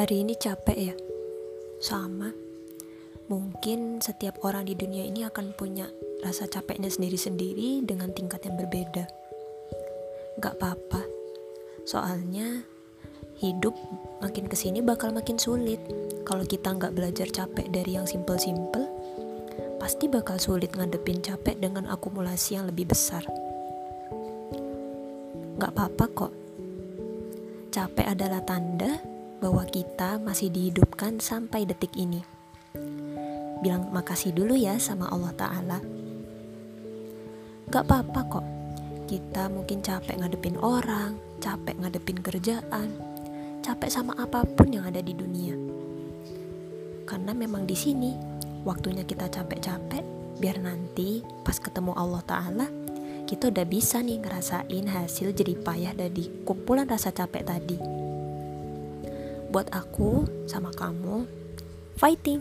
Hari ini capek ya? Sama. Mungkin setiap orang di dunia ini akan punya rasa capeknya sendiri-sendiri dengan tingkat yang berbeda. Gak apa-apa, soalnya hidup makin ke sini bakal makin sulit. Kalau kita nggak belajar capek dari yang simple-simple, pasti bakal sulit ngadepin capek dengan akumulasi yang lebih besar. Gak apa-apa kok. Capek adalah tanda bahwa kita masih dihidupkan sampai detik ini bilang makasih dulu ya sama Allah Ta'ala. Gak apa-apa kok, kita mungkin capek ngadepin orang, capek ngadepin kerjaan, capek sama apa pun yang ada di dunia. Karena memang di sini waktunya kita capek-capek, biar nanti pas ketemu Allah Ta'ala, kita udah bisa nih ngerasain hasil jeripayah dari kumpulan rasa capek tadi. Buat aku sama kamu, fighting!